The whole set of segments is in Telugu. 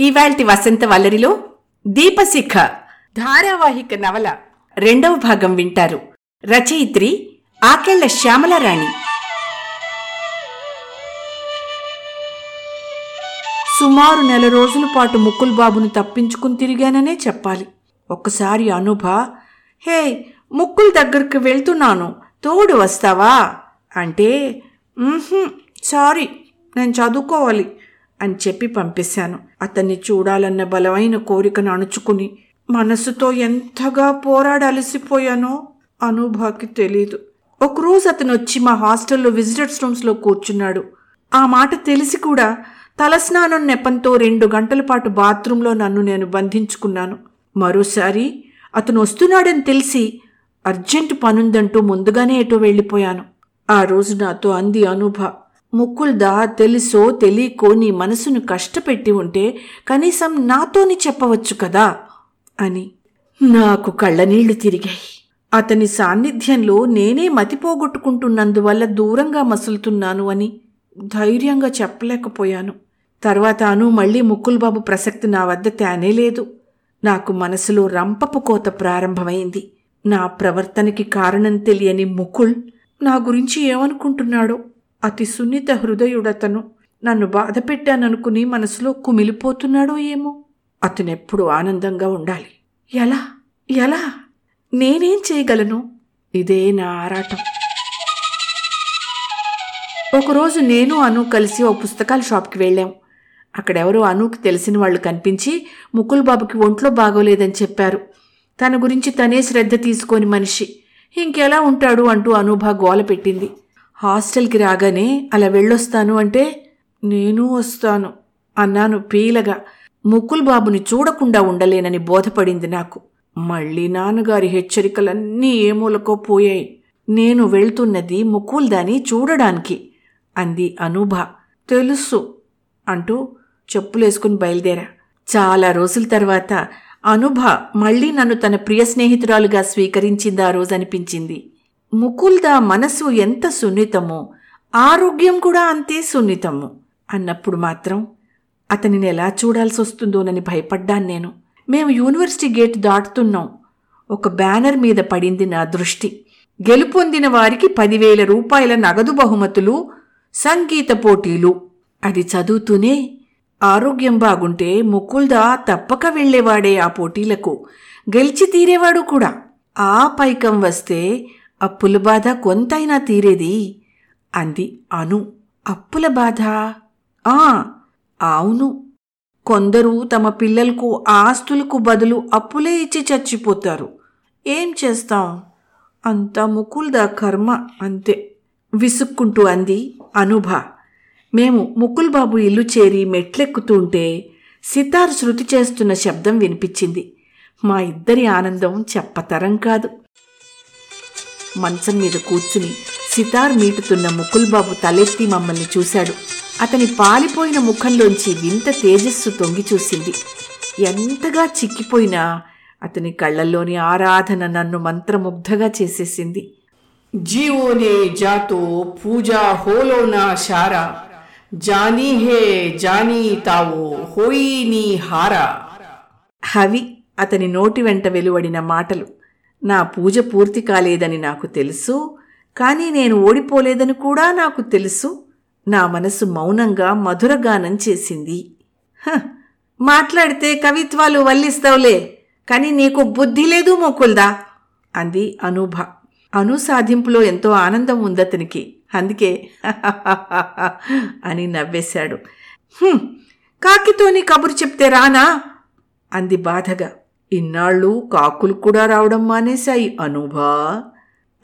ఇవాల్టి వసంత వల్లరిలో దీపశిఖ ధారావాహిక నవల రెండవ భాగం వింటారు. రచయిత్రి ఆకెళ్ళ శ్యామలారాణి. సుమారు నెల రోజుల పాటు ముక్కుల్ బాబును తప్పించుకుని తిరిగాననే చెప్పాలి. ఒక్కసారి అనుభ హే ముక్కుల్ దగ్గరికి వెళ్తున్నాను. తోడు వస్తావా? అంటే సారీ నేను చదువుకోవాలి. అని చెప్పి పంపేశాను. అతన్ని చూడాలన్న బలమైన కోరికను అణుచుకుని మనసుతో ఎంతగా పోరాడలసిపోయానో అనుభాకి తెలీదు. ఒకరోజు అతను వచ్చి మా హాస్టల్లో విజిటర్స్ రూమ్స్లో కూర్చున్నాడు. ఆ మాట తెలిసి కూడా తలస్నానం నెపంతో రెండు గంటల పాటు బాత్రూంలో నన్ను నేను బంధించుకున్నాను. మరోసారి అతను వస్తున్నాడని తెలిసి అర్జెంటు పనుందంటూ ముందుగానే ఎటో వెళ్ళిపోయాను. ఆ రోజు నాతో అంది అనుభ ముక్కుల్దా తెలుసో తెలియకో నీ మనసును కష్టపెట్టి ఉంటే కనీసం నాతోని చెప్పవచ్చు కదా? అని. నాకు కళ్ళనీళ్ళు తిరిగాయి. అతని సాన్నిధ్యంలో నేనే మతిపోగొట్టుకుంటున్నందువల్ల దూరంగా మసులుతున్నాను అని ధైర్యంగా చెప్పలేకపోయాను. తర్వాత అను మళ్ళీ ముక్కుల్బాబు ప్రసక్తి నా వద్ద తేనే లేదు. నాకు మనసులో రంపపు కోత ప్రారంభమైంది. నా ప్రవర్తనకి కారణం తెలియని ముకుల్ నా గురించి ఏమనుకుంటున్నాడో? అతి సున్నిత హృదయుడతను నన్ను బాధ పెట్టాననుకుని మనసులో కుమిలిపోతున్నాడో ఏమో. అతనెప్పుడు ఆనందంగా ఉండాలి. ఎలా? ఎలా? నేనేం చేయగలను? ఇదే నా ఆరాటం. ఒకరోజు నేను అను కలిసి ఓ పుస్తకాల షాప్కి వెళ్ళాం. అక్కడెవరో అనుకి తెలిసిన వాళ్ళు కనిపించి ముకుల్ బాబుకి ఒంట్లో బాగోలేదని చెప్పారు. తన గురించి తనే శ్రద్ధ తీసుకొని మనిషి ఇంకెలా ఉంటాడు? అంటూ అనూభ గోల పెట్టింది. హాస్టల్కి రాగానే అలా వెళ్ళొస్తాను అంటే నేను వస్తాను అన్నాను పీలగా. ముకుల్ బాబుని చూడకుండా ఉండలేనని బోధపడింది నాకు. మళ్ళీ నాన్నగారి హెచ్చరికలన్నీ ఏమూలకో పోయాయి. నేను వెళ్తున్నది ముకుల్ దాని చూడడానికి అంది అనూభ. తెలుసు అంటూ చెప్పులేసుకుని బయలుదేరా. చాలా రోజుల తర్వాత అనుభ మళ్ళీ నన్ను తన ప్రియ స్నేహితురాలుగా స్వీకరించింది ఆ రోజు అనిపించింది. ముకుల్దా మనసు ఎంత సున్నితమో ఆరోగ్యం కూడా అంతే సున్నితము అన్నప్పుడు మాత్రం అతనిని ఎలా చూడాల్సి వస్తుందోనని భయపడ్డాను నేను. మేము యూనివర్సిటీ గేట్ దాటుతున్నాం. ఒక బ్యానర్ మీద పడింది నా దృష్టి. గెలుపొందిన వారికి పదివేల రూపాయల నగదు బహుమతులు సంగీత పోటీలు. అది చదువుతూనే ఆరోగ్యం బాగుంటే ముకుల్దా తప్పక వెళ్ళేవాడే ఆ పోటీలకు. గెలిచి తీరేవాడు కూడా. ఆ పైకం వస్తే అప్పుల బాధ కొంతైనా తీరేది? అంది అను. అప్పుల బాధ? ఆ అవును. కొందరు తమ పిల్లలకు ఆస్తులకు బదులు అప్పులే ఇచ్చి చచ్చిపోతారు. ఏం చేస్తాం? అంతా ముకుల్దా కర్మ అంతే. విసుక్కుంటూ అంది అనుభ. మేము ముకుల్ బాబు ఇల్లు చేరి మెట్లెక్కుతుంటే సితార్ శృతి చేస్తున్న శబ్దం వినిపించింది. మా ఇద్దరి ఆనందం చెప్పతరం కాదు. మంచం మీద కూర్చుని సితార్ మీటుతున్న ముకుల్ బాబు తలెత్తి మమ్మల్ని చూశాడు. అతని పాలిపోయిన ముఖంలోంచి వింత తేజస్సు తొంగి చూసింది. ఎంతగా చిక్కిపోయినా అతని కళ్ళల్లోని ఆరాధన నన్ను మంత్రముగ్ధగా చేసేసింది. జీవోనే జాతో పూజా హోలోనా శారా జానీ హే జానీ తావో హోయినీ హారా. హవి అతని నోటి వెంట వెలువడిన మాటలు. నా పూజ పూర్తి కాలేదని నాకు తెలుసు కానీ నేను ఓడిపోలేదని కూడా నాకు తెలుసు. నా మనసు మౌనంగా మధురగానం చేసింది "హ, మాట్లాడితే కవిత్వాలు వల్లిస్తావులే కానీ నీకు బుద్ధి లేదు మొక్కుల్దా అంది అనూభ. అను సాధింపులో ఎంతో ఆనందం ఉందతనికి. అందుకే అని నవ్వేశాడు. కాకితోని కబురు చెప్తే రానా? అంది బాధగా. ఇన్నాళ్ళు కాకులు కూడా రావడం మానేశాయి అనూభా.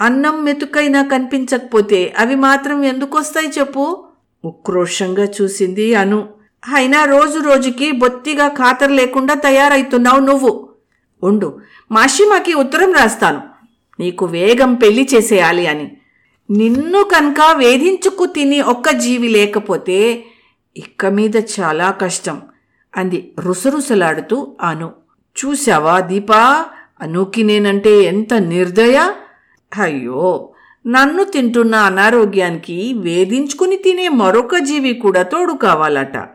అన్నం మెతుకైనా కనిపించకపోతే అవి మాత్రం ఎందుకొస్తాయి చెప్పు? ఉక్రోషంగా చూసింది అను. అయినా రోజు రోజుకి బొత్తిగా ఖాతరు లేకుండా తయారైతున్నావు నువ్వు. ఉండు మాషిమాకి ఉత్తరం రాస్తాను. నీకు వేగం పెళ్ళి చేసేయాలి అని. నిన్ను కనుక వేధించుకు తిని ఒక్క జీవి లేకపోతే ఇక్క మీద చాలా కష్టం అంది రుసరుసలాడుతూ అను. చూశావా దీపా? అనుకి నేనంటే ఎంత నిర్దయ? అయ్యో నన్ను తింటున్న అనారోగ్యానికి వేధించుకుని తినే మరొక జీవి కూడా తోడు కావాలట.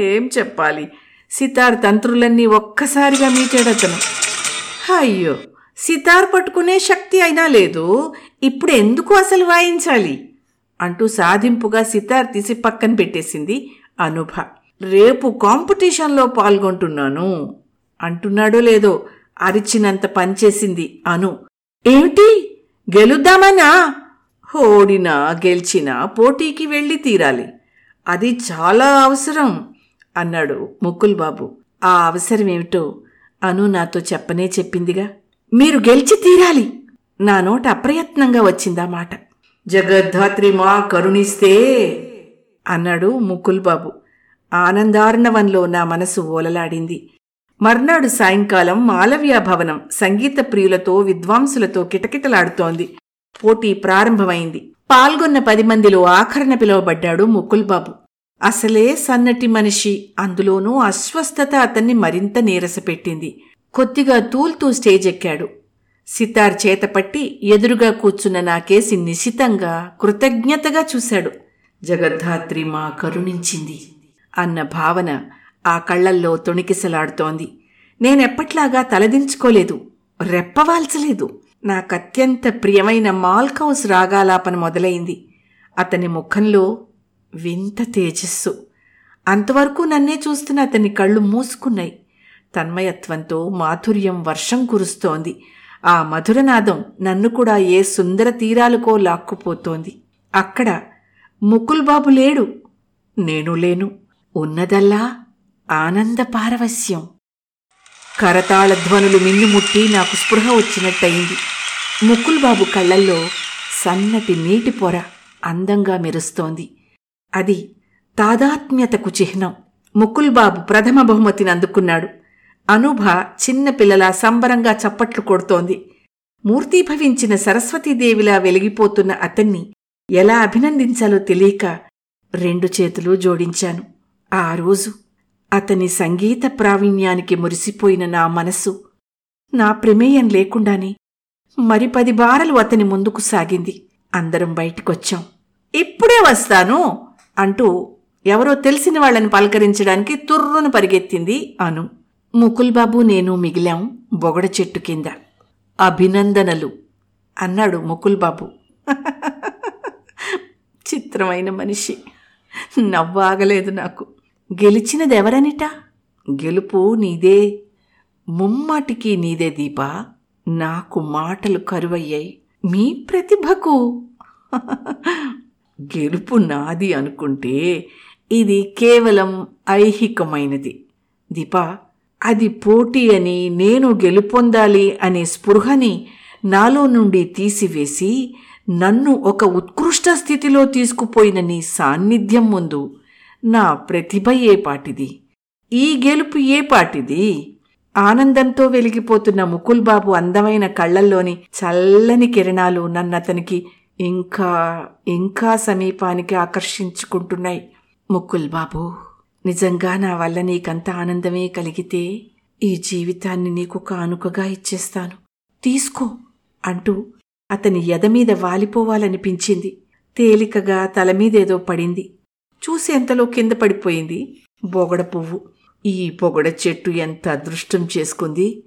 ఏం చెప్పాలి? సితార్ తంత్రులన్నీ ఒక్కసారిగా మీటాడతను. అయ్యో సితార్ పట్టుకునే శక్తి అయినా లేదు. ఇప్పుడు ఎందుకు అసలు వాయించాలి? అంటూ సాధింపుగా సితార్ తీసి పక్కన పెట్టేసింది అనుభ. రేపు కాంపిటీషన్లో పాల్గొంటున్నాను. అంటున్నాడో లేదో అరిచినంత పనిచేసింది అను. ఏమిటి? గెలుద్దామనా? ఓడినా గెలిచినా పోటీకి వెళ్ళి తీరాలి. అది చాలా అవసరం అన్నాడు ముకుల్ బాబు ఆ అవసరం ఏమిటో అను నాతో చెప్పనే చెప్పిందిగా. మీరు గెలిచి తీరాలి. నా నోట అప్రయత్నంగా వచ్చిందా మాట. జగద్ధాత్రి మా కరుణిస్తే అన్నాడు ముకుల్ బాబు ఆనందార్ణవంలో నా మనసు ఓలలాడింది. మర్నాడు సాయంకాలం మాలవ్య భవనం సంగీత ప్రియులతో విద్వాంసులతో కిటకిటలాడుతోంది. పోటీ ప్రారంభమైంది. పాల్గొన్న పది మందిలో ఆఖరణ పిలువబడ్డాడు ముకుల్ బాబు అసలే సన్నటి మనిషి అందులోనూ అస్వస్థత అతన్ని మరింత నీరసపెట్టింది. కొద్దిగా తూల్తూ స్టేజ్ ఎక్కాడు సితార్ చేతపట్టి ఎదురుగా కూర్చున్న నాకేసి నిశితంగా కృతజ్ఞతగా చూశాడు. జగద్ధాత్రి మా కరుణించింది. అన్న భావన ఆ కళ్ళల్లో తొణికిసలాడుతోంది. నేనెప్పట్లాగా తలదించుకోలేదు రెప్పవాల్చలేదు. నాకత్యంత ప్రియమైన మాల్కౌస్ రాగాలాపన మొదలైంది. అతని ముఖంలో వింత తేజస్సు. అంతవరకు నన్నే చూస్తున్న అతని కళ్ళు మూసుకున్నాయి. తన్మయత్వంతో మాధుర్యం వర్షం కురుస్తోంది. ఆ మధురనాదం నన్ను కూడా ఏ సుందర తీరాలకో లాక్కుపోతోంది. అక్కడ ముకుల్బాబు లేడు. నేను లేను. ఉన్నదల్లా? ఆనంద పారవస్యం కరతాళ ధ్వనులు మిన్నుముట్టి నాకు స్పృహ వచ్చినట్టయింది. ముకుల్బాబు కళ్ళల్లో సన్నటి నీటి పొర అందంగా మెరుస్తోంది. అది తాదాత్మ్యతకు చిహ్నం. ముకుల్బాబు ప్రథమ బహుమతిని అందుకున్నాడు. అనుభ చిన్నపిల్లల సంబరంగా చప్పట్లు కొడుతోంది. మూర్తీభవించిన సరస్వతీదేవిలా వెలిగిపోతున్న అతన్ని ఎలా అభినందించాలో తెలియక రెండు చేతులు జోడించాను. ఆ రోజు అతని సంగీత ప్రావీణ్యానికి మురిసిపోయిన నా మనసు నా ప్రమేయం లేకుండానే మరి పది బారలు అతని ముందుకు సాగింది. అందరం బయటికొచ్చాం. ఇప్పుడే వస్తాను అంటూ ఎవరో తెలిసిన వాళ్ళని పలకరించడానికి తుర్రును పరిగెత్తింది అను. ముకుల్బాబు నేను మిగిలాం బొగడ చెట్టు కింద. అభినందనలు అన్నాడు ముకుల్బాబు. చిత్రమైన మనిషి. నవ్వాగలేదు నాకు. గెలిచినదెవరనిట? గెలుపు నీదే. ముమ్మాటికి నీదే దీపా. నాకు మాటలు కరువయ్యాయి. మీ ప్రతిభకు. గెలుపు నాది అనుకుంటే ఇది కేవలం ఐహికమైనది. దీపా అది పోటీ అని నేను గెలుపొందాలి అనే స్పృహని నాలో నుండి తీసివేసి నన్ను ఒక ఉత్కృష్ట స్థితిలో తీసుకుపోయిన నీ సాన్నిధ్యం ముందు నా ప్రతిభ ఏ పాటిది? ఈ గెలుపు ఏ పాటిది? ఆనందంతో వెలిగిపోతున్న ముకుల్ బాబు అందమైన కళ్ళల్లోని చల్లని కిరణాలు నన్నతనికి ఇంకా ఇంకా సమీపానికి ఆకర్షించుకుంటున్నాయి. ముకుల్ బాబు నిజంగా నా వల్ల నీకంత ఆనందమే కలిగితే ఈ జీవితాన్ని నీకు కానుకగా ఇచ్చేస్తాను. తీసుకో అంటూ అతని ఎదమీద వాలిపోవాలనిపించింది. తేలికగా తలమీదేదో పడింది. చూసేంతలో కింద పడిపోయింది బొగడ పువ్వు. ఈ పొగడ చెట్టు ఎంత అదృష్టం చేసుకుంది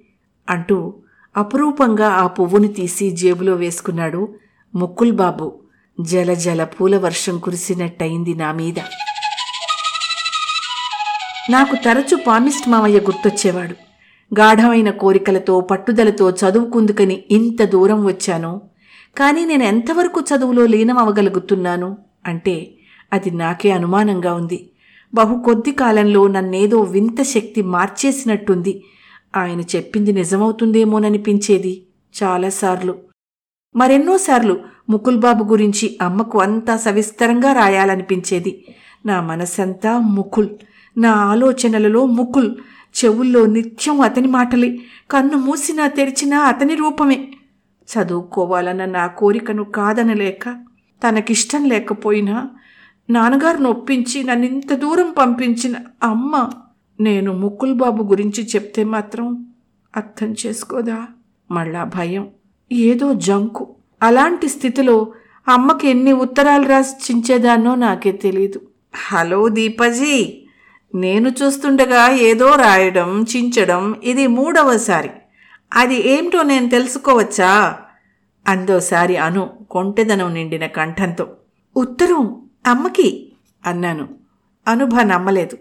అంటూ అపురూపంగా ఆ పువ్వుని తీసి జేబులో వేసుకున్నాడు ముక్కుల్ బాబు జల జల పూల వర్షం కురిసినట్టయింది నా మీద. నాకు తరచు పామిస్ట్ మామయ్య గుర్తొచ్చేవాడు. గాఢమైన కోరికలతో పట్టుదలతో చదువుకుందుకని ఇంత దూరం వచ్చాను. కానీ నేను ఎంతవరకు చదువులో లీనమవగలుగుతున్నాను అంటే అది నాకే అనుమానంగా ఉంది. బహు కొద్ది కాలంలో నన్నేదో వింత శక్తి మార్చేసినట్టుంది. ఆయన చెప్పింది నిజమవుతుందేమోననిపించేది చాలాసార్లు మరెన్నోసార్లు ముకుల్బాబు గురించి అమ్మకు అంతా సవిస్తరంగా రాయాలనిపించేది. నా మనసంతా ముకుల్ నా ఆలోచనలలో ముకుల్ చెవుల్లో నిత్యం అతని మాటలే కన్ను మూసినా తెరిచినా అతని రూపమే. చదువుకోవాలన్న నా కోరికను కాదనలేక తనకిష్టం లేకపోయినా నాన్నగారు నొప్పించి నన్ను ఇంత దూరం పంపించిన అమ్మ నేను ముకుల్ బాబు గురించి చెప్తే మాత్రం అర్థం చేసుకోదా? మళ్ళా భయం. ఏదో జంకు. అలాంటి స్థితిలో అమ్మకి ఎన్ని ఉత్తరాలు రాసి చించేదాన్నో నాకే తెలీదు. హలో దీపజీ! నేను చూస్తుండగా ఏదో రాయడం చించడం ఇది మూడవసారి. అది ఏమిటో నేను తెలుసుకోవచ్చా? అందోసారి అను కొంటెదనం నిండిన కంఠంతో. ఉత్తరం అమ్మకి అన్నాను. అనుభ నమ్మలేదు.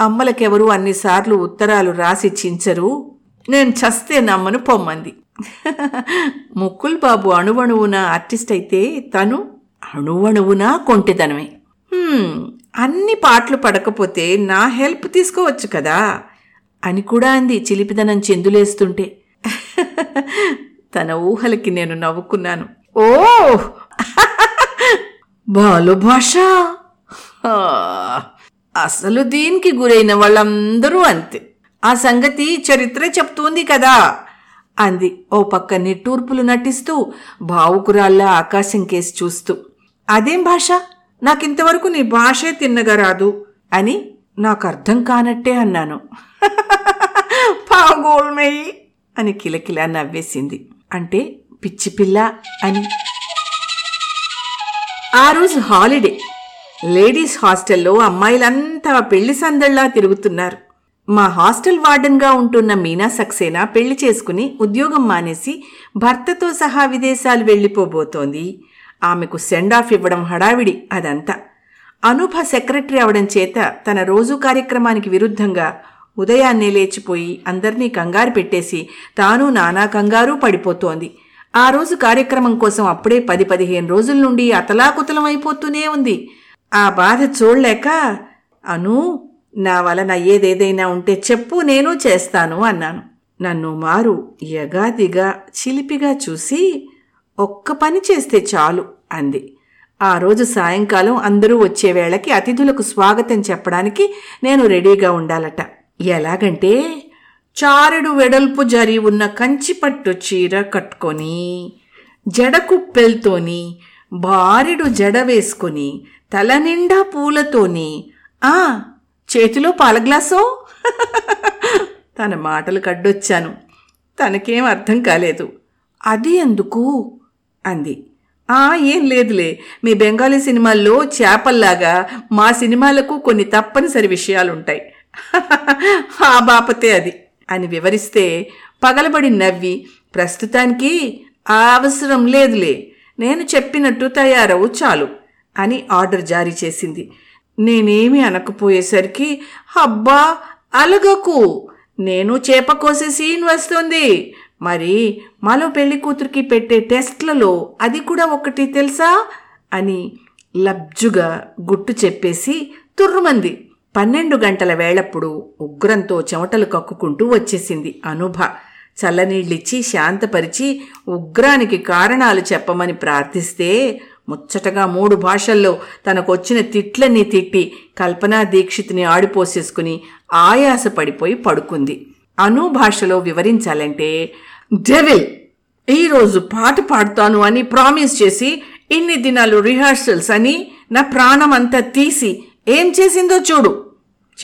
అమ్మలకెవరూ అన్నిసార్లు ఉత్తరాలు రాసి చించరు. నేను చస్తే నమ్మను పొమ్మంది. ముక్కుల్ బాబు అణువణువున ఆర్టిస్ట్ అయితే తను అణువణువున కొంటిదనమే. అన్ని పాటలు పడకపోతే నా హెల్ప్ తీసుకోవచ్చు కదా? అని కూడా అంది చిలిపిదనం చెందులేస్తుంటే. తన ఊహలకి నేను నవ్వుకున్నాను. ఓ భాష. అసలు దీనికి గురైన వాళ్ళందరూ అంతే. ఆ సంగతి చరిత్ర చెప్తోంది కదా అంది ఓ పక్క నిట్టూర్పులు నటిస్తూ భావుకురాల్లా ఆకాశం కేసి చూస్తూ. అదేం భాష? నాకింతవరకు నీ భాషే తిన్నగా రాదు అని నాకు అర్థం కానట్టే అన్నాను. పాగోల్మయ్యి అని కిలకిలా నవ్వేసింది. అంటే పిచ్చి పిల్ల అని ఆ రోజు హాలిడే. లేడీస్ హాస్టల్లో అమ్మాయిలంతా పెళ్ళి సందళ్ళా తిరుగుతున్నారు. మా హాస్టల్ వార్డెన్గా ఉంటున్న మీనా సక్సేనా పెళ్ళి చేసుకుని ఉద్యోగం మానేసి భర్తతో సహా విదేశాలు వెళ్ళిపోబోతోంది. ఆమెకు సెండ్ ఆఫ్ ఇవ్వడం హడావిడి అదంతా. అనుభ సెక్రటరీ అవడం చేత తన రోజు కార్యక్రమానికి విరుద్ధంగా ఉదయాన్నే లేచిపోయి అందరినీ కంగారు పెట్టేసి తాను నానా కంగారు పడిపోతోంది. ఆ రోజు కార్యక్రమం కోసం అప్పుడే పది పదిహేను రోజుల నుండి అతలాకుతలం అయిపోతూనే ఉంది. ఆ బాధ చూడలేక అను నా వలన ఏదేదైనా ఉంటే చెప్పు నేను చేస్తాను అన్నాను. నన్ను మారు యగాదిగా చిలిపిగా చూసి ఒక్క పని చేస్తే చాలు అంది. ఆ రోజు సాయంకాలం అందరూ వచ్చే వేళకి అతిథులకు స్వాగతం చెప్పడానికి నేను రెడీగా ఉండాలట. ఎలాగంటే చారెడు వెడల్పు జరి ఉన్న కంచిపట్టు చీర కట్టుకొని జడకుప్పెల్తోని బారెడు జడ వేసుకొని తల నిండా పూలతోని ఆ చేతిలో పాలగ్లాసో తన మాటలు కడ్డొచ్చాను. తనకేం అర్థం కాలేదు. అది ఎందుకు? అంది. ఆ ఏం లేదులే. మీ బెంగాలీ సినిమాల్లో చేపల్లాగా మా సినిమాలకు కొన్ని తప్పనిసరి విషయాలుంటాయి. ఆ బాపతే అది. అని వివరిస్తే పగలబడి నవ్వి ప్రస్తుతానికి ఆ అవసరం లేదులే నేను చెప్పినట్టు తయారవు చాలు అని ఆర్డర్ జారీ చేసింది. నేనేమి అనకపోయేసరికి అబ్బా అలగకు నేను చేప కోసే సీన్ వస్తుంది. మరి మాలో పెళ్ళి కూతురికి పెట్టే టెస్ట్లలో అది కూడా ఒకటి తెలుసా? అని లబ్జుగా గుట్టు చెప్పేసి తుర్రుమంది. పన్నెండు గంటల వేళప్పుడు ఉగ్రంతో చెమటలు కక్కుకుంటూ వచ్చేసింది అనుభ. చల్లనీళ్ళిచ్చి శాంతపరిచి ఉగ్రానికి కారణాలు చెప్పమని ప్రార్థిస్తే ముచ్చటగా మూడు భాషల్లో తనకొచ్చిన తిట్లన్నీ తిట్టి కల్పనా దీక్షిత్ని ఆడిపోసేసుకుని ఆయాసపడిపోయి పడుకుంది. అను భాషలో వివరించాలంటే డెవిల్ ఈరోజు పాట పాడతాను అని ప్రామిస్ చేసి ఇన్ని దినాలు రిహార్సల్స్ అని నా ప్రాణం అంతా తీసి ఏం చేసిందో చూడు.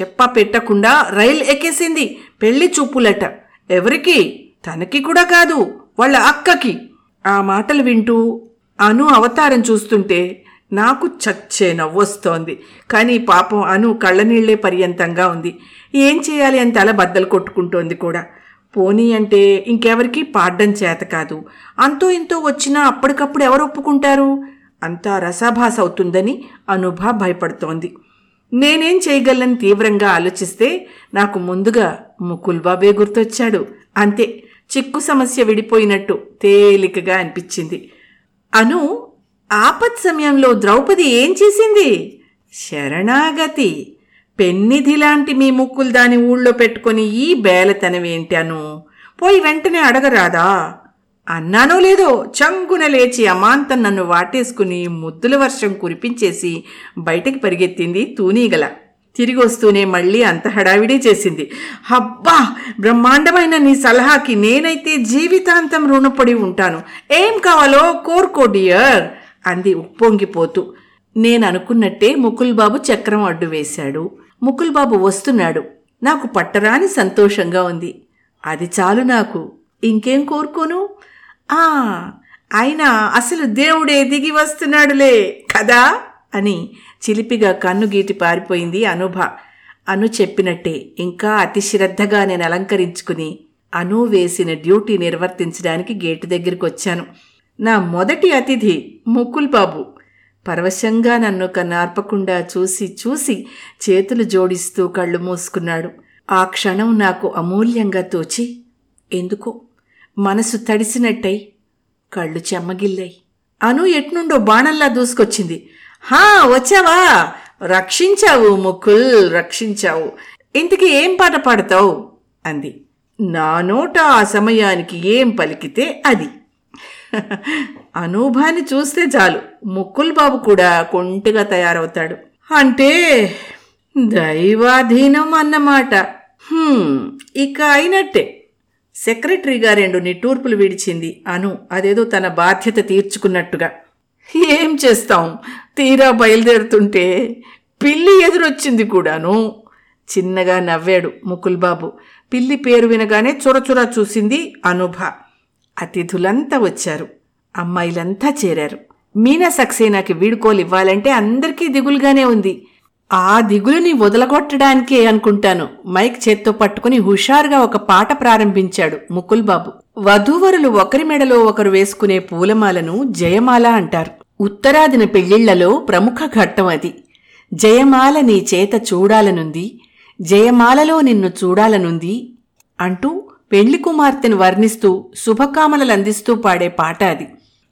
చెప్పా పెట్టకుండా రైలు ఎక్కేసింది పెళ్ళి చూపులట. ఎవరికి? తనకి కూడా కాదు వాళ్ళ అక్కకి. ఆ మాటలు వింటూ అను అవతారం చూస్తుంటే నాకు చచ్చే నవ్వొస్తోంది. కానీ పాపం అను కళ్ళనీళ్ళే పర్యంతంగా ఉంది. ఏం చేయాలి అని తల బద్దలు కొట్టుకుంటోంది కూడా. పోనీ అంటే ఇంకెవరికి పాడడం చేత కాదు. అంతో ఇంతో వచ్చినా అప్పటికప్పుడు ఎవరు ఒప్పుకుంటారు? అంతా రసాభాస అవుతుందని అనుభ భయపడుతోంది. నేనేం చేయగలను తీవ్రంగా ఆలోచిస్తే నాకు ముందుగా ముకుల్ బాబే గుర్తొచ్చాడు. అంతే చిక్కు సమస్య విడిపోయినట్టు తేలికగా అనిపించింది. అను ఆపత్ సమయంలో ద్రౌపది ఏం చేసింది? శరణాగతి పెన్నిధి లాంటి మీ ముక్కులు దాని ఊళ్ళో పెట్టుకొని ఈ బేలతనమేంటి అను? పోయి వెంటనే అడగరాదా? అన్నానో లేదో చంగున లేచి అమాంతం నన్ను వాటేసుకుని ముద్దుల వర్షం కురిపించేసి బయటకి పరిగెత్తింది తూనీగల. తిరిగి వస్తూనే మళ్ళీ అంత హడావిడి చేసింది. హబ్బా బ్రహ్మాండమైన నీ సలహాకి నేనైతే జీవితాంతం రుణపడి ఉంటాను. ఏం కావాలో కోరుకో డియర్! అంది ఉప్పొంగిపోతూ. నేను అనుకున్నట్టే ముకుల్ బాబు చక్రం అడ్డు వేశాడు. ముకుల్ బాబు వస్తున్నాడు. నాకు పట్టరాని సంతోషంగా ఉంది. అది చాలు నాకు. ఇంకేం కోరుకోను? ఆ అయినా అసలు దేవుడే దిగి వస్తున్నాడులే కదా? అని చిలిపిగా కన్ను గీటి పారిపోయింది అనుభ. అను చెప్పినట్టే ఇంకా అతి శ్రద్ధగా నేను అలంకరించుకుని అను వేసిన డ్యూటీ నిర్వర్తించడానికి గేటు దగ్గరికి వచ్చాను నా మొదటి అతిథి ముకుల్ బాబు పరవశంగా నన్ను కన్నార్పకుండా చూసి చూసి చేతులు జోడిస్తూ కళ్ళు మూసుకున్నాడు. ఆ క్షణం నాకు అమూల్యంగా తోచి ఎందుకో? మనసు తడిసినట్టయి కళ్ళు చెమ్మగిల్లాయి. అను ఎట్నుండో బాణంలా దూసుకొచ్చింది. హా వచ్చావా? రక్షించావు ముకుల్ రక్షించావు. ఇంతకీ ఏం పాట పాడతావు? అంది. నా నోట ఆ సమయానికి ఏం పలికితే అది. అనూభాన్ని చూస్తే చాలు. ముక్కుల్ బాబు కూడా కొంటిగా తయారవుతాడు. అంటే దైవాధీనం అన్నమాట. ఇక అయినట్టే. సెక్రటరీగా రెండు నిట్టూర్పులు విడిచింది. అను అదేదో తన బాధ్యత తీర్చుకున్నట్టుగా. ఏం చేస్తాం? తీరా బయలుదేరుతుంటే పిల్లి ఎదురొచ్చింది కూడాను. చిన్నగా నవ్వాడు ముకుల్ బాబు పిల్లి పేరు వినగానే చురచురా చూసింది అనుభ. అతిథులంతా వచ్చారు. అమ్మాయిలంతా చేరారు. మీనా సక్సేనాకి వీడుకోలు ఇవ్వాలంటే అందరికీ దిగులుగానే ఉంది. ఆ దిగులుని వదలగొట్టడానికే అనుకుంటాను. మైక్ చేత్తో పట్టుకుని హుషారుగా ఒక పాట ప్రారంభించాడు ముకుల్ బాబు. వధూవరులు ఒకరి మెడలో ఒకరు వేసుకునే పూలమాలను జయమాల అంటారు. ఉత్తరాదిన పెళ్ళిళ్ళలో ప్రముఖ ఘట్టం అది. జయమాల నీ చేత చూడాలనుంది జయమాలలో నిన్ను చూడాలనుంది అంటూ పెళ్ళి కుమార్తెను వర్ణిస్తూ శుభకామనలు అందిస్తూ పాడే పాట అది.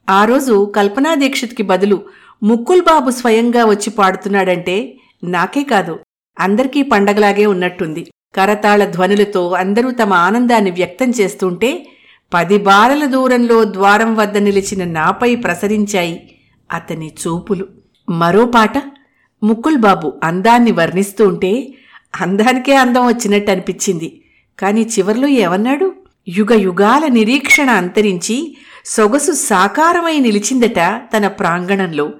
ఆ రోజు కల్పనా దీక్షిత్కి బదులు ముక్కుల్ బాబు స్వయంగా వచ్చి పాడుతున్నాడంటే నాకే కాదు అందరికీ పండగలాగే ఉన్నట్టుంది. కరతాళ ధ్వనులతో అందరూ తమ ఆనందాన్ని వ్యక్తం చేస్తుంటే పది బారల దూరంలో ద్వారం వద్ద నిలిచిన నాపై ప్రసరించాయి అతని చూపులు. మరో పాట ముకుల్ బాబు అందాన్ని వర్ణిస్తూ ఉంటే అందానికే అందం వచ్చినట్టు అనిపించింది. కాని చివర్లో ఏమన్నాడు? యుగ యుగాల నిరీక్షణ అంతరించి సొగసు సాకారమై నిలిచిందట తన ప్రాంగణంలో.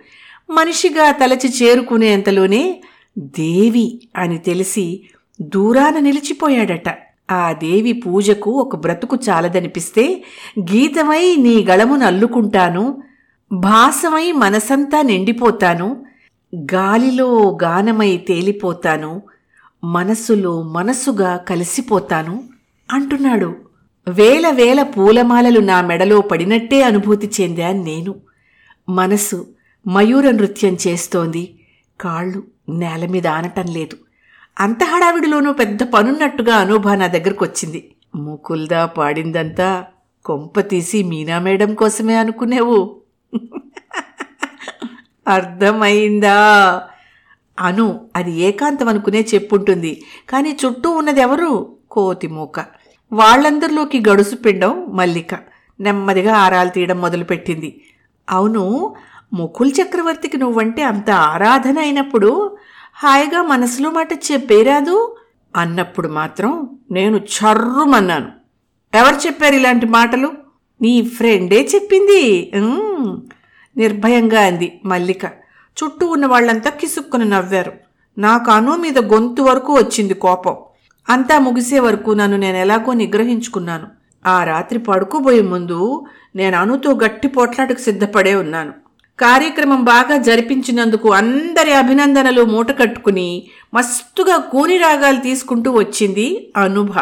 మనిషిగా తలచి చేరుకునేంతలోనే దేవి అని తెలిసి దూరాన నిలిచిపోయాడట. ఆ దేవి పూజకు ఒక బ్రతుకు చాలదనిపిస్తే గీతమై నీ గళమును అల్లుకుంటాను భాసమై మనసంతా నిండిపోతాను గాలిలో గానమై తేలిపోతాను మనసులో మనసుగా కలిసిపోతాను అంటున్నాడు. వేల వేల పూలమాలలు నా మెడలో పడినట్టే అనుభూతి చెందా నేను. మనసు మయూర నృత్యం చేస్తోంది. కాళ్ళు నేల మీద ఆనటం లేదు. అంత హడావిడిలోనూ పెద్ద పనున్నట్టుగా అనూభా నా దగ్గరకు వచ్చింది ముకుల్దా పాడిందంతా కొంప తీసి మీనా మేడం కోసమే అనుకునేవు. అర్థమైందా? అను అది ఏకాంతం అనుకునే చెప్పుంటుంది. కానీ చుట్టూ ఉన్నది ఎవరు కోతి మూక వాళ్ళందరిలోకి గడుసు పిండం మల్లిక. నెమ్మదిగా ఆరాలు తీయడం మొదలుపెట్టింది. అవును ముకుల్ చక్రవర్తికి నువ్వంటే అంత ఆరాధన అయినప్పుడు హాయిగా మనసులో మాట చెప్పేరాదు అన్నప్పుడు మాత్రం నేను చర్రుమన్నాను. ఎవరు చెప్పారు ఇలాంటి మాటలు? నీ ఫ్రెండే చెప్పింది. నిర్భయంగా అంది మల్లిక. చుట్టూ ఉన్న వాళ్ళంతా కిసుక్కుని నవ్వారు. నాకు అను మీద గొంతు వరకు వచ్చింది కోపం. అంతా ముగిసే వరకు నన్ను నేను ఎలాగో నిగ్రహించుకున్నాను. ఆ రాత్రి పడుకోబోయే ముందు నేను అనుతో గట్టి పోట్లాటకు సిద్ధపడే ఉన్నాను. కార్యక్రమం బాగా జరిపించినందుకు అందరి అభినందనలు మూట కట్టుకుని మస్తుగా కూని రాగాలు తీసుకుంటూ వచ్చింది అనుభ.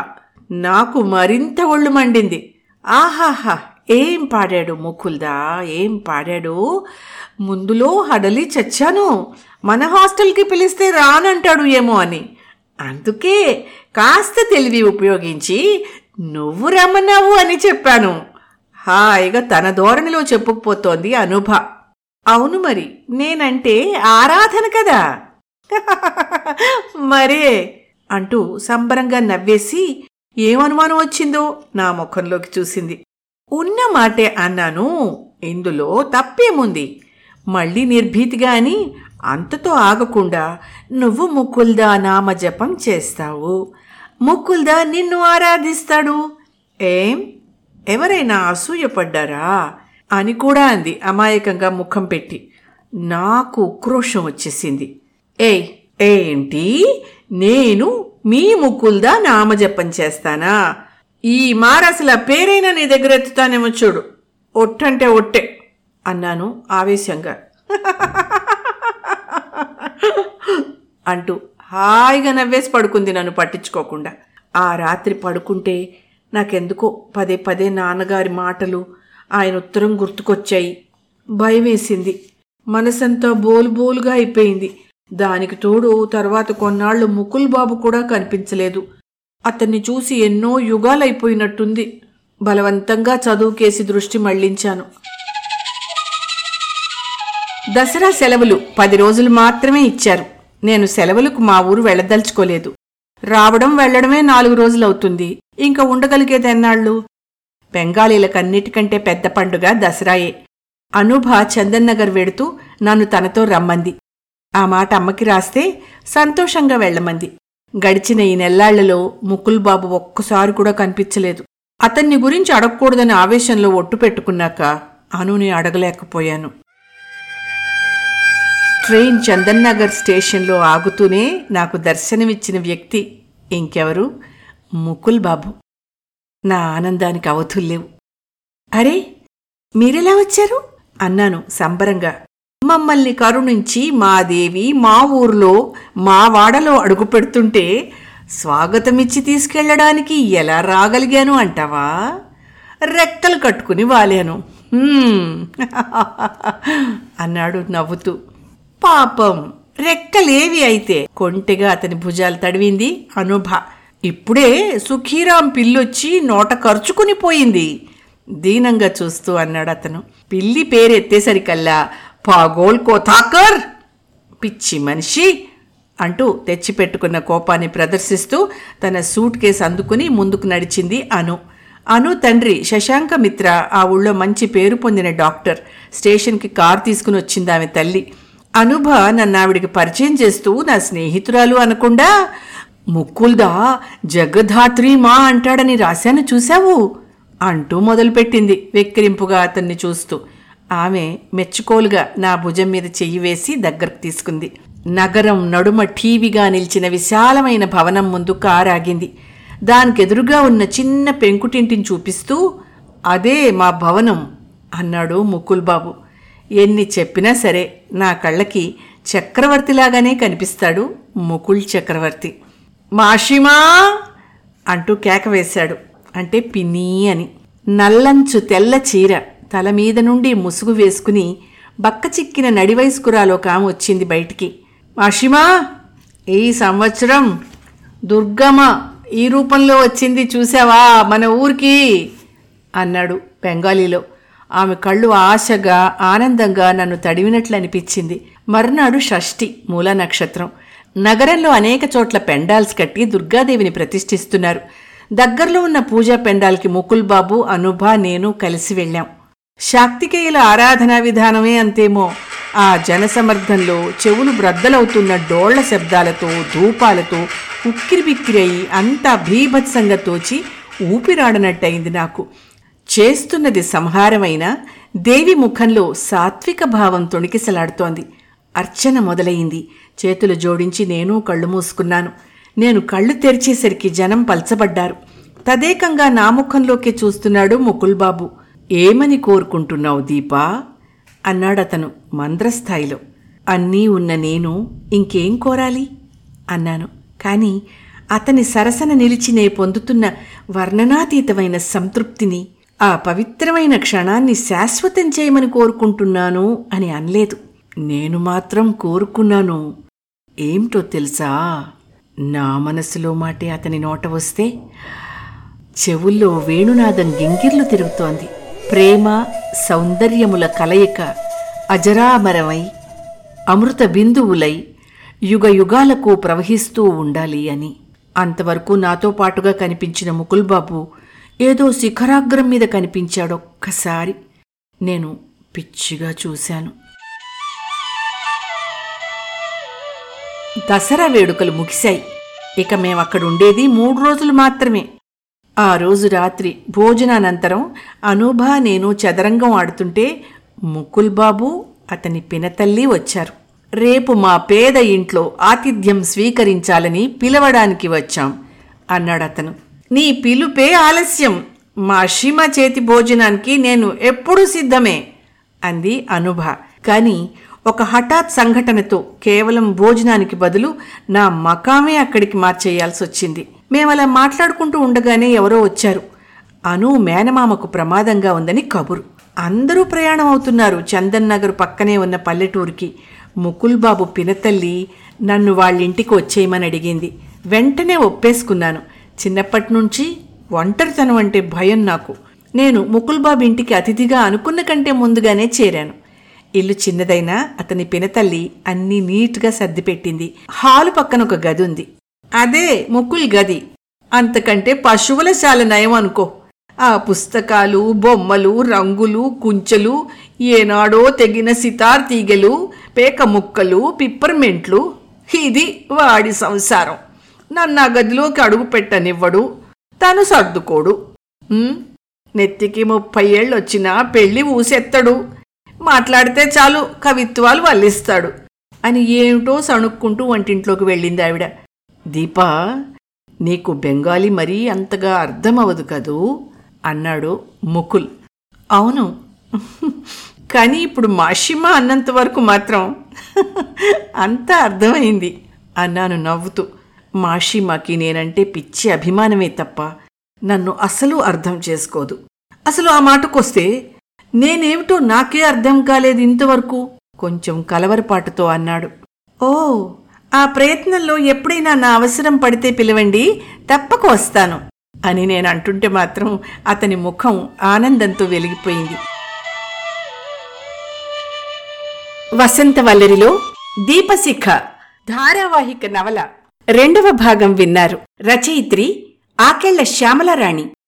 నాకు మరింత ఒళ్ళు మండింది. ఆహాహా ఏం పాడాడు ముకుల్దా? ఏం పాడాడు? ముందులో హడలి చచ్చాను. మన హాస్టల్కి పిలిస్తే రానంటాడు ఏమో అని. అందుకే కాస్త తెలివి ఉపయోగించి నువ్వు రమ్మన్నావు అని చెప్పాను. హాయిగా తన ధోరణిలో చెప్పుకుపోతోంది అనుభ. అవును మరి నేనంటే ఆరాధన కదా. మరే అంటూ సంబరంగా నవ్వేసి ఏమనుమానం వచ్చిందో నా ముఖంలోకి చూసింది. ఉన్న మాటే అన్నాను ఇందులో తప్పేముంది? మళ్ళీ నిర్భీతిగా అని అంతతో ఆగకుండా నువ్వు ముకుల్దా నామజపం చేస్తావు? ముకుల్దా నిన్ను ఆరాధిస్తాడు? ఏం? ఎవరైనా అసూయపడ్డారా అని కూడా అంది. అమాయకంగా ముఖం పెట్టి. నాకు ఉక్రోషం వచ్చేసింది. ఏయ్ ఏంటి? నేను మీ ముక్కుల్దా నామజపం చేస్తానా? ఈ మారసల పేరైనా నీ దగ్గర ఎత్తుతానేమో చూడు. ఒట్టంటే ఒట్టే అన్నాను ఆవేశంగా. అంటూ హాయిగా నవ్వేసి పడుకుంది నన్ను పట్టించుకోకుండా. ఆ రాత్రి పడుకుంటే నాకెందుకో పదే పదే నాన్నగారి మాటలు ఆయన ఉత్తరం గుర్తుకొచ్చాయి. భయమేసింది. మనసంతా బోలుబోలుగా అయిపోయింది. దానికి తోడు తర్వాత కొన్నాళ్ళు ముకుల్ బాబు కూడా కనిపించలేదు. అతన్ని చూసి ఎన్నో యుగాలైపోయినట్టుంది. బలవంతంగా చదువుకేసి దృష్టి మళ్ళించాను. దసరా సెలవులు పది రోజులు మాత్రమే ఇచ్చారు. నేను సెలవులకు మా ఊరు వెళ్ళదలుచుకోలేదు. రావడం వెళ్ళడమే నాలుగు రోజులవుతుంది. ఇంకా ఉండగలిగేదెన్నాళ్ళు బెంగాలీలకన్నిటికంటే పెద్ద పండుగ దసరాయే. అనుభ చందన్నగర్ వెడుతూ నన్ను తనతో రమ్మంది. ఆ మాట అమ్మకి రాస్తే సంతోషంగా వెళ్ళమంది. గడిచిన ఈ నెల్లాళ్ళలో ముకుల్ బాబు ఒక్కసారి కూడా కనిపించలేదు. అతన్ని గురించి అడగకూడదని ఆవేశంలో ఒట్టు పెట్టుకున్నాక అనుని అడగలేకపోయాను. ట్రైన్ చందన్ నగర్ స్టేషన్లో ఆగుతూనే నాకు దర్శనమిచ్చిన వ్యక్తి ఇంకెవరు? ముకుల్ బాబు నా ఆనందానికి అవధుల్లేవు అరే మీరెలా వచ్చారు? అన్నాను సంబరంగా. మమ్మల్ని కరుణించి మా దేవి మా ఊర్లో మా వాడలో అడుగు పెడుతుంటే స్వాగతమిచ్చి తీసుకెళ్ళడానికి ఎలా రాగలిగాను అంటావా? రెక్కలు కట్టుకుని వాలాను. అన్నాడు నవ్వుతూ. పాపం రెక్కలేవి అయితే. కొంటెగా అతని భుజాలు తడివింది అనుభ. ఇప్పుడే సుఖీరాం పిల్లొచ్చి నోట ఖర్చుకుని పోయింది. దీనంగా చూస్తూ అన్నాడు అతను. పిల్లి పేరెత్తేసరికల్లా పాగోల్ కోతాకర్ పిచ్చి మనిషి! అంటూ తెచ్చిపెట్టుకున్న కోపాన్ని ప్రదర్శిస్తూ తన సూట్ కేసు అందుకుని ముందుకు నడిచింది అను. అను తండ్రి శశాంక మిత్ర ఆ ఊళ్ళో మంచి పేరు పొందిన డాక్టర్. స్టేషన్కి కార్ తీసుకుని వచ్చింది ఆమె తల్లి. అనుభ నన్ను ఆవిడికి పరిచయం చేస్తూ నా స్నేహితురాలు అనకుండా ముక్కుల్దా జగధాత్రి మా అంటాడని రాశాను చూశావు? అంటూ మొదలుపెట్టింది వెక్కిరింపుగా అతన్ని చూస్తూ. ఆమె మెచ్చుకోలుగా నా భుజం మీద చెయ్యి వేసి దగ్గరకు తీసుకుంది. నగరం నడుమ ఠీవిగా నిలిచిన విశాలమైన భవనం ముందు కారాగింది. దానికెదురుగా ఉన్న చిన్న పెంకుటింటిని చూపిస్తూ అదే మా భవనం అన్నాడు ముకుల్ బాబు ఎన్ని చెప్పినా సరే నా కళ్ళకి చక్రవర్తిలాగానే కనిపిస్తాడు ముకుల్ చక్రవర్తి. మాషిమా అంటూ కేక వేశాడు. అంటే పిన్నీ అని. నల్లంచు తెల్ల చీర తల మీద నుండి ముసుగు వేసుకుని బక్క చిక్కిన నడివయస్కురాలో కాము వచ్చింది బయటికి. మాషిమా ఈ సంవత్సరం దుర్గమ్మ ఈ రూపంలో వచ్చింది చూసావా మన ఊరికి? అన్నాడు బెంగాలీలో. ఆమె కళ్ళు ఆశగా ఆనందంగా నన్ను తడివినట్లు అనిపించింది. మర్నాడు షష్ఠి మూల నక్షత్రం. నగరంలో అనేక చోట్ల పెండాల్స్ కట్టి దుర్గాదేవిని ప్రతిష్ఠిస్తున్నారు. దగ్గరలో ఉన్న పూజా పెండాల్కి ముకుల్ బాబు అనుభ నేను కలిసి వెళ్ళాం. శాక్తికేయుల ఆరాధనా విధానమే అంతేమో. ఆ జనసమర్థంలో చెవులు బ్రద్దలవుతున్న డోళ్ళ శబ్దాలతో ధూపాలతో ఉక్కిరిబిక్కిరి అయి అంతా భీభత్సంగా తోచి ఊపిరాడనట్టయింది నాకు. చేస్తున్నది సంహారమైన దేవి ముఖంలో సాత్విక భావం తొణికిసలాడుతోంది. అర్చన మొదలయింది చేతులు జోడించి నేను కళ్ళు మూసుకున్నాను. నేను కళ్ళు తెరిచేసరికి జనం పల్చబడ్డారు. తదేకంగా నా ముఖంలోకి చూస్తున్నాడు ముకుల్ బాబు ఏమని కోరుకుంటున్నావు దీపా? అన్నాడతను మంద్రస్థాయిలో. అన్నీ ఉన్న నేను ఇంకేం కోరాలి? అన్నాను. కాని అతని సరసన నిలిచి నే పొందుతున్న వర్ణనాతీతమైన సంతృప్తిని ఆ పవిత్రమైన క్షణాన్ని శాశ్వతం చేయమని కోరుకుంటున్నాను అని అనలేదు. నేను మాత్రం కోరుకున్నాను. ఏమిటో తెలుసా? నా మనసులో మాటే అతని నోట వస్తే చెవుల్లో వేణునాదం గింగిర్లు తిరుగుతోంది. ప్రేమ సౌందర్యముల కలయిక అజరామరమై అమృత బిందువులై యుగ యుగాలకు ప్రవహిస్తూ ఉండాలి అని. అంతవరకు నాతో పాటుగా కనిపించిన ముకుల్బాబు ఏదో శిఖరాగ్రం మీద కనిపించాడొక్కసారి. నేను పిచ్చిగా చూశాను. దసరా వేడుకలు ముగిశాయి. ఇక మేమక్కడుండేది మూడు రోజులు మాత్రమే. ఆ రోజు రాత్రి భోజనానంతరం అనూభ నేను చదరంగం ఆడుతుంటే ముకుల్ బాబు అతని పినతల్లి వచ్చారు. రేపు మా పేద ఇంట్లో ఆతిథ్యం స్వీకరించాలని పిలవడానికి వచ్చాం అన్నాడతను. నీ పిలుపే ఆలస్యం. మా షీమ చేతి భోజనానికి నేను ఎప్పుడూ సిద్ధమే అంది అనుభ. కానీ ఒక హఠాత్ సంఘటనతో కేవలం భోజనానికి బదులు నా మకామే అక్కడికి మార్చేయాల్సి వచ్చింది. మేమలా మాట్లాడుకుంటూ ఉండగానే ఎవరో వచ్చారు. అను మేనమామకు ప్రమాదంగా ఉందని కబురు. అందరూ ప్రయాణం అవుతున్నారు. చందన్ నగర్ పక్కనే ఉన్న పల్లెటూరికి. ముకుల్ బాబు పినతల్లి నన్ను వాళ్ళింటికి వచ్చేయమని అడిగింది. వెంటనే ఒప్పేసుకున్నాను. చిన్నప్పటి నుంచి ఒంటరితనం అంటే భయం నాకు. నేను ముకుల్ బాబు ఇంటికి అతిథిగా అనుకున్న కంటే ముందుగానే చేరాను. ఇల్లు చిన్నదైనా అతని పినతల్లి అన్నీ నీట్గా సర్దిపెట్టింది. హాలు పక్కన ఒక గది ఉంది. అదే ముకుల్ గది. అంతకంటే పశువుల శాల నయం అనుకో. ఆ పుస్తకాలు బొమ్మలు రంగులు కుంచెలు ఏనాడో తెగిన సితార్ తీగెలు పేక ముక్కలు పిప్పర్మెంట్లు ఇది వాడి సంసారం. నన్ను ఆ గదిలోకి అడుగు పెట్టనివ్వడు. తను సర్దుకోడు. నెత్తికి ముప్పై ఏళ్ళు వచ్చినా పెళ్ళి ఊసెత్తడు. మాట్లాడితే చాలు కవిత్వాలు వల్లిస్తాడు అని ఏమిటో సణుక్కుంటూ వంటింట్లోకి వెళ్ళింది ఆవిడ. దీపా నీకు బెంగాలీ మరీ అంతగా అర్థమవదు కదూ? అన్నాడు ముకుల్. అవును. కానీ ఇప్పుడు మాషిమా అన్నంత వరకు మాత్రం అంతా అర్థమైంది అన్నాను నవ్వుతూ. మాషిమాకి నేనంటే పిచ్చి అభిమానమే తప్ప నన్ను అసలు అర్థం చేసుకోదు. అసలు ఆ మాటకొస్తే నేనేమిటో నాకే అర్థం కాలేదు ఇంతవరకు కొంచెం కలవరపాటుతో అన్నాడు. ఓ ఆ ప్రయత్నంలో ఎప్పుడైనా నా అవసరం పడితే పిలవండి తప్పక వస్తాను అని నేను అంటుంటే మాత్రం అతని ముఖం ఆనందంతో వెలిగిపోయింది. వసంత వల్లరిలో దీపశిఖ ధారావాహిక నవల రెండవ భాగం విన్నారు రచయిత్రి ఆకెళ్ళ శ్యామలారాణి.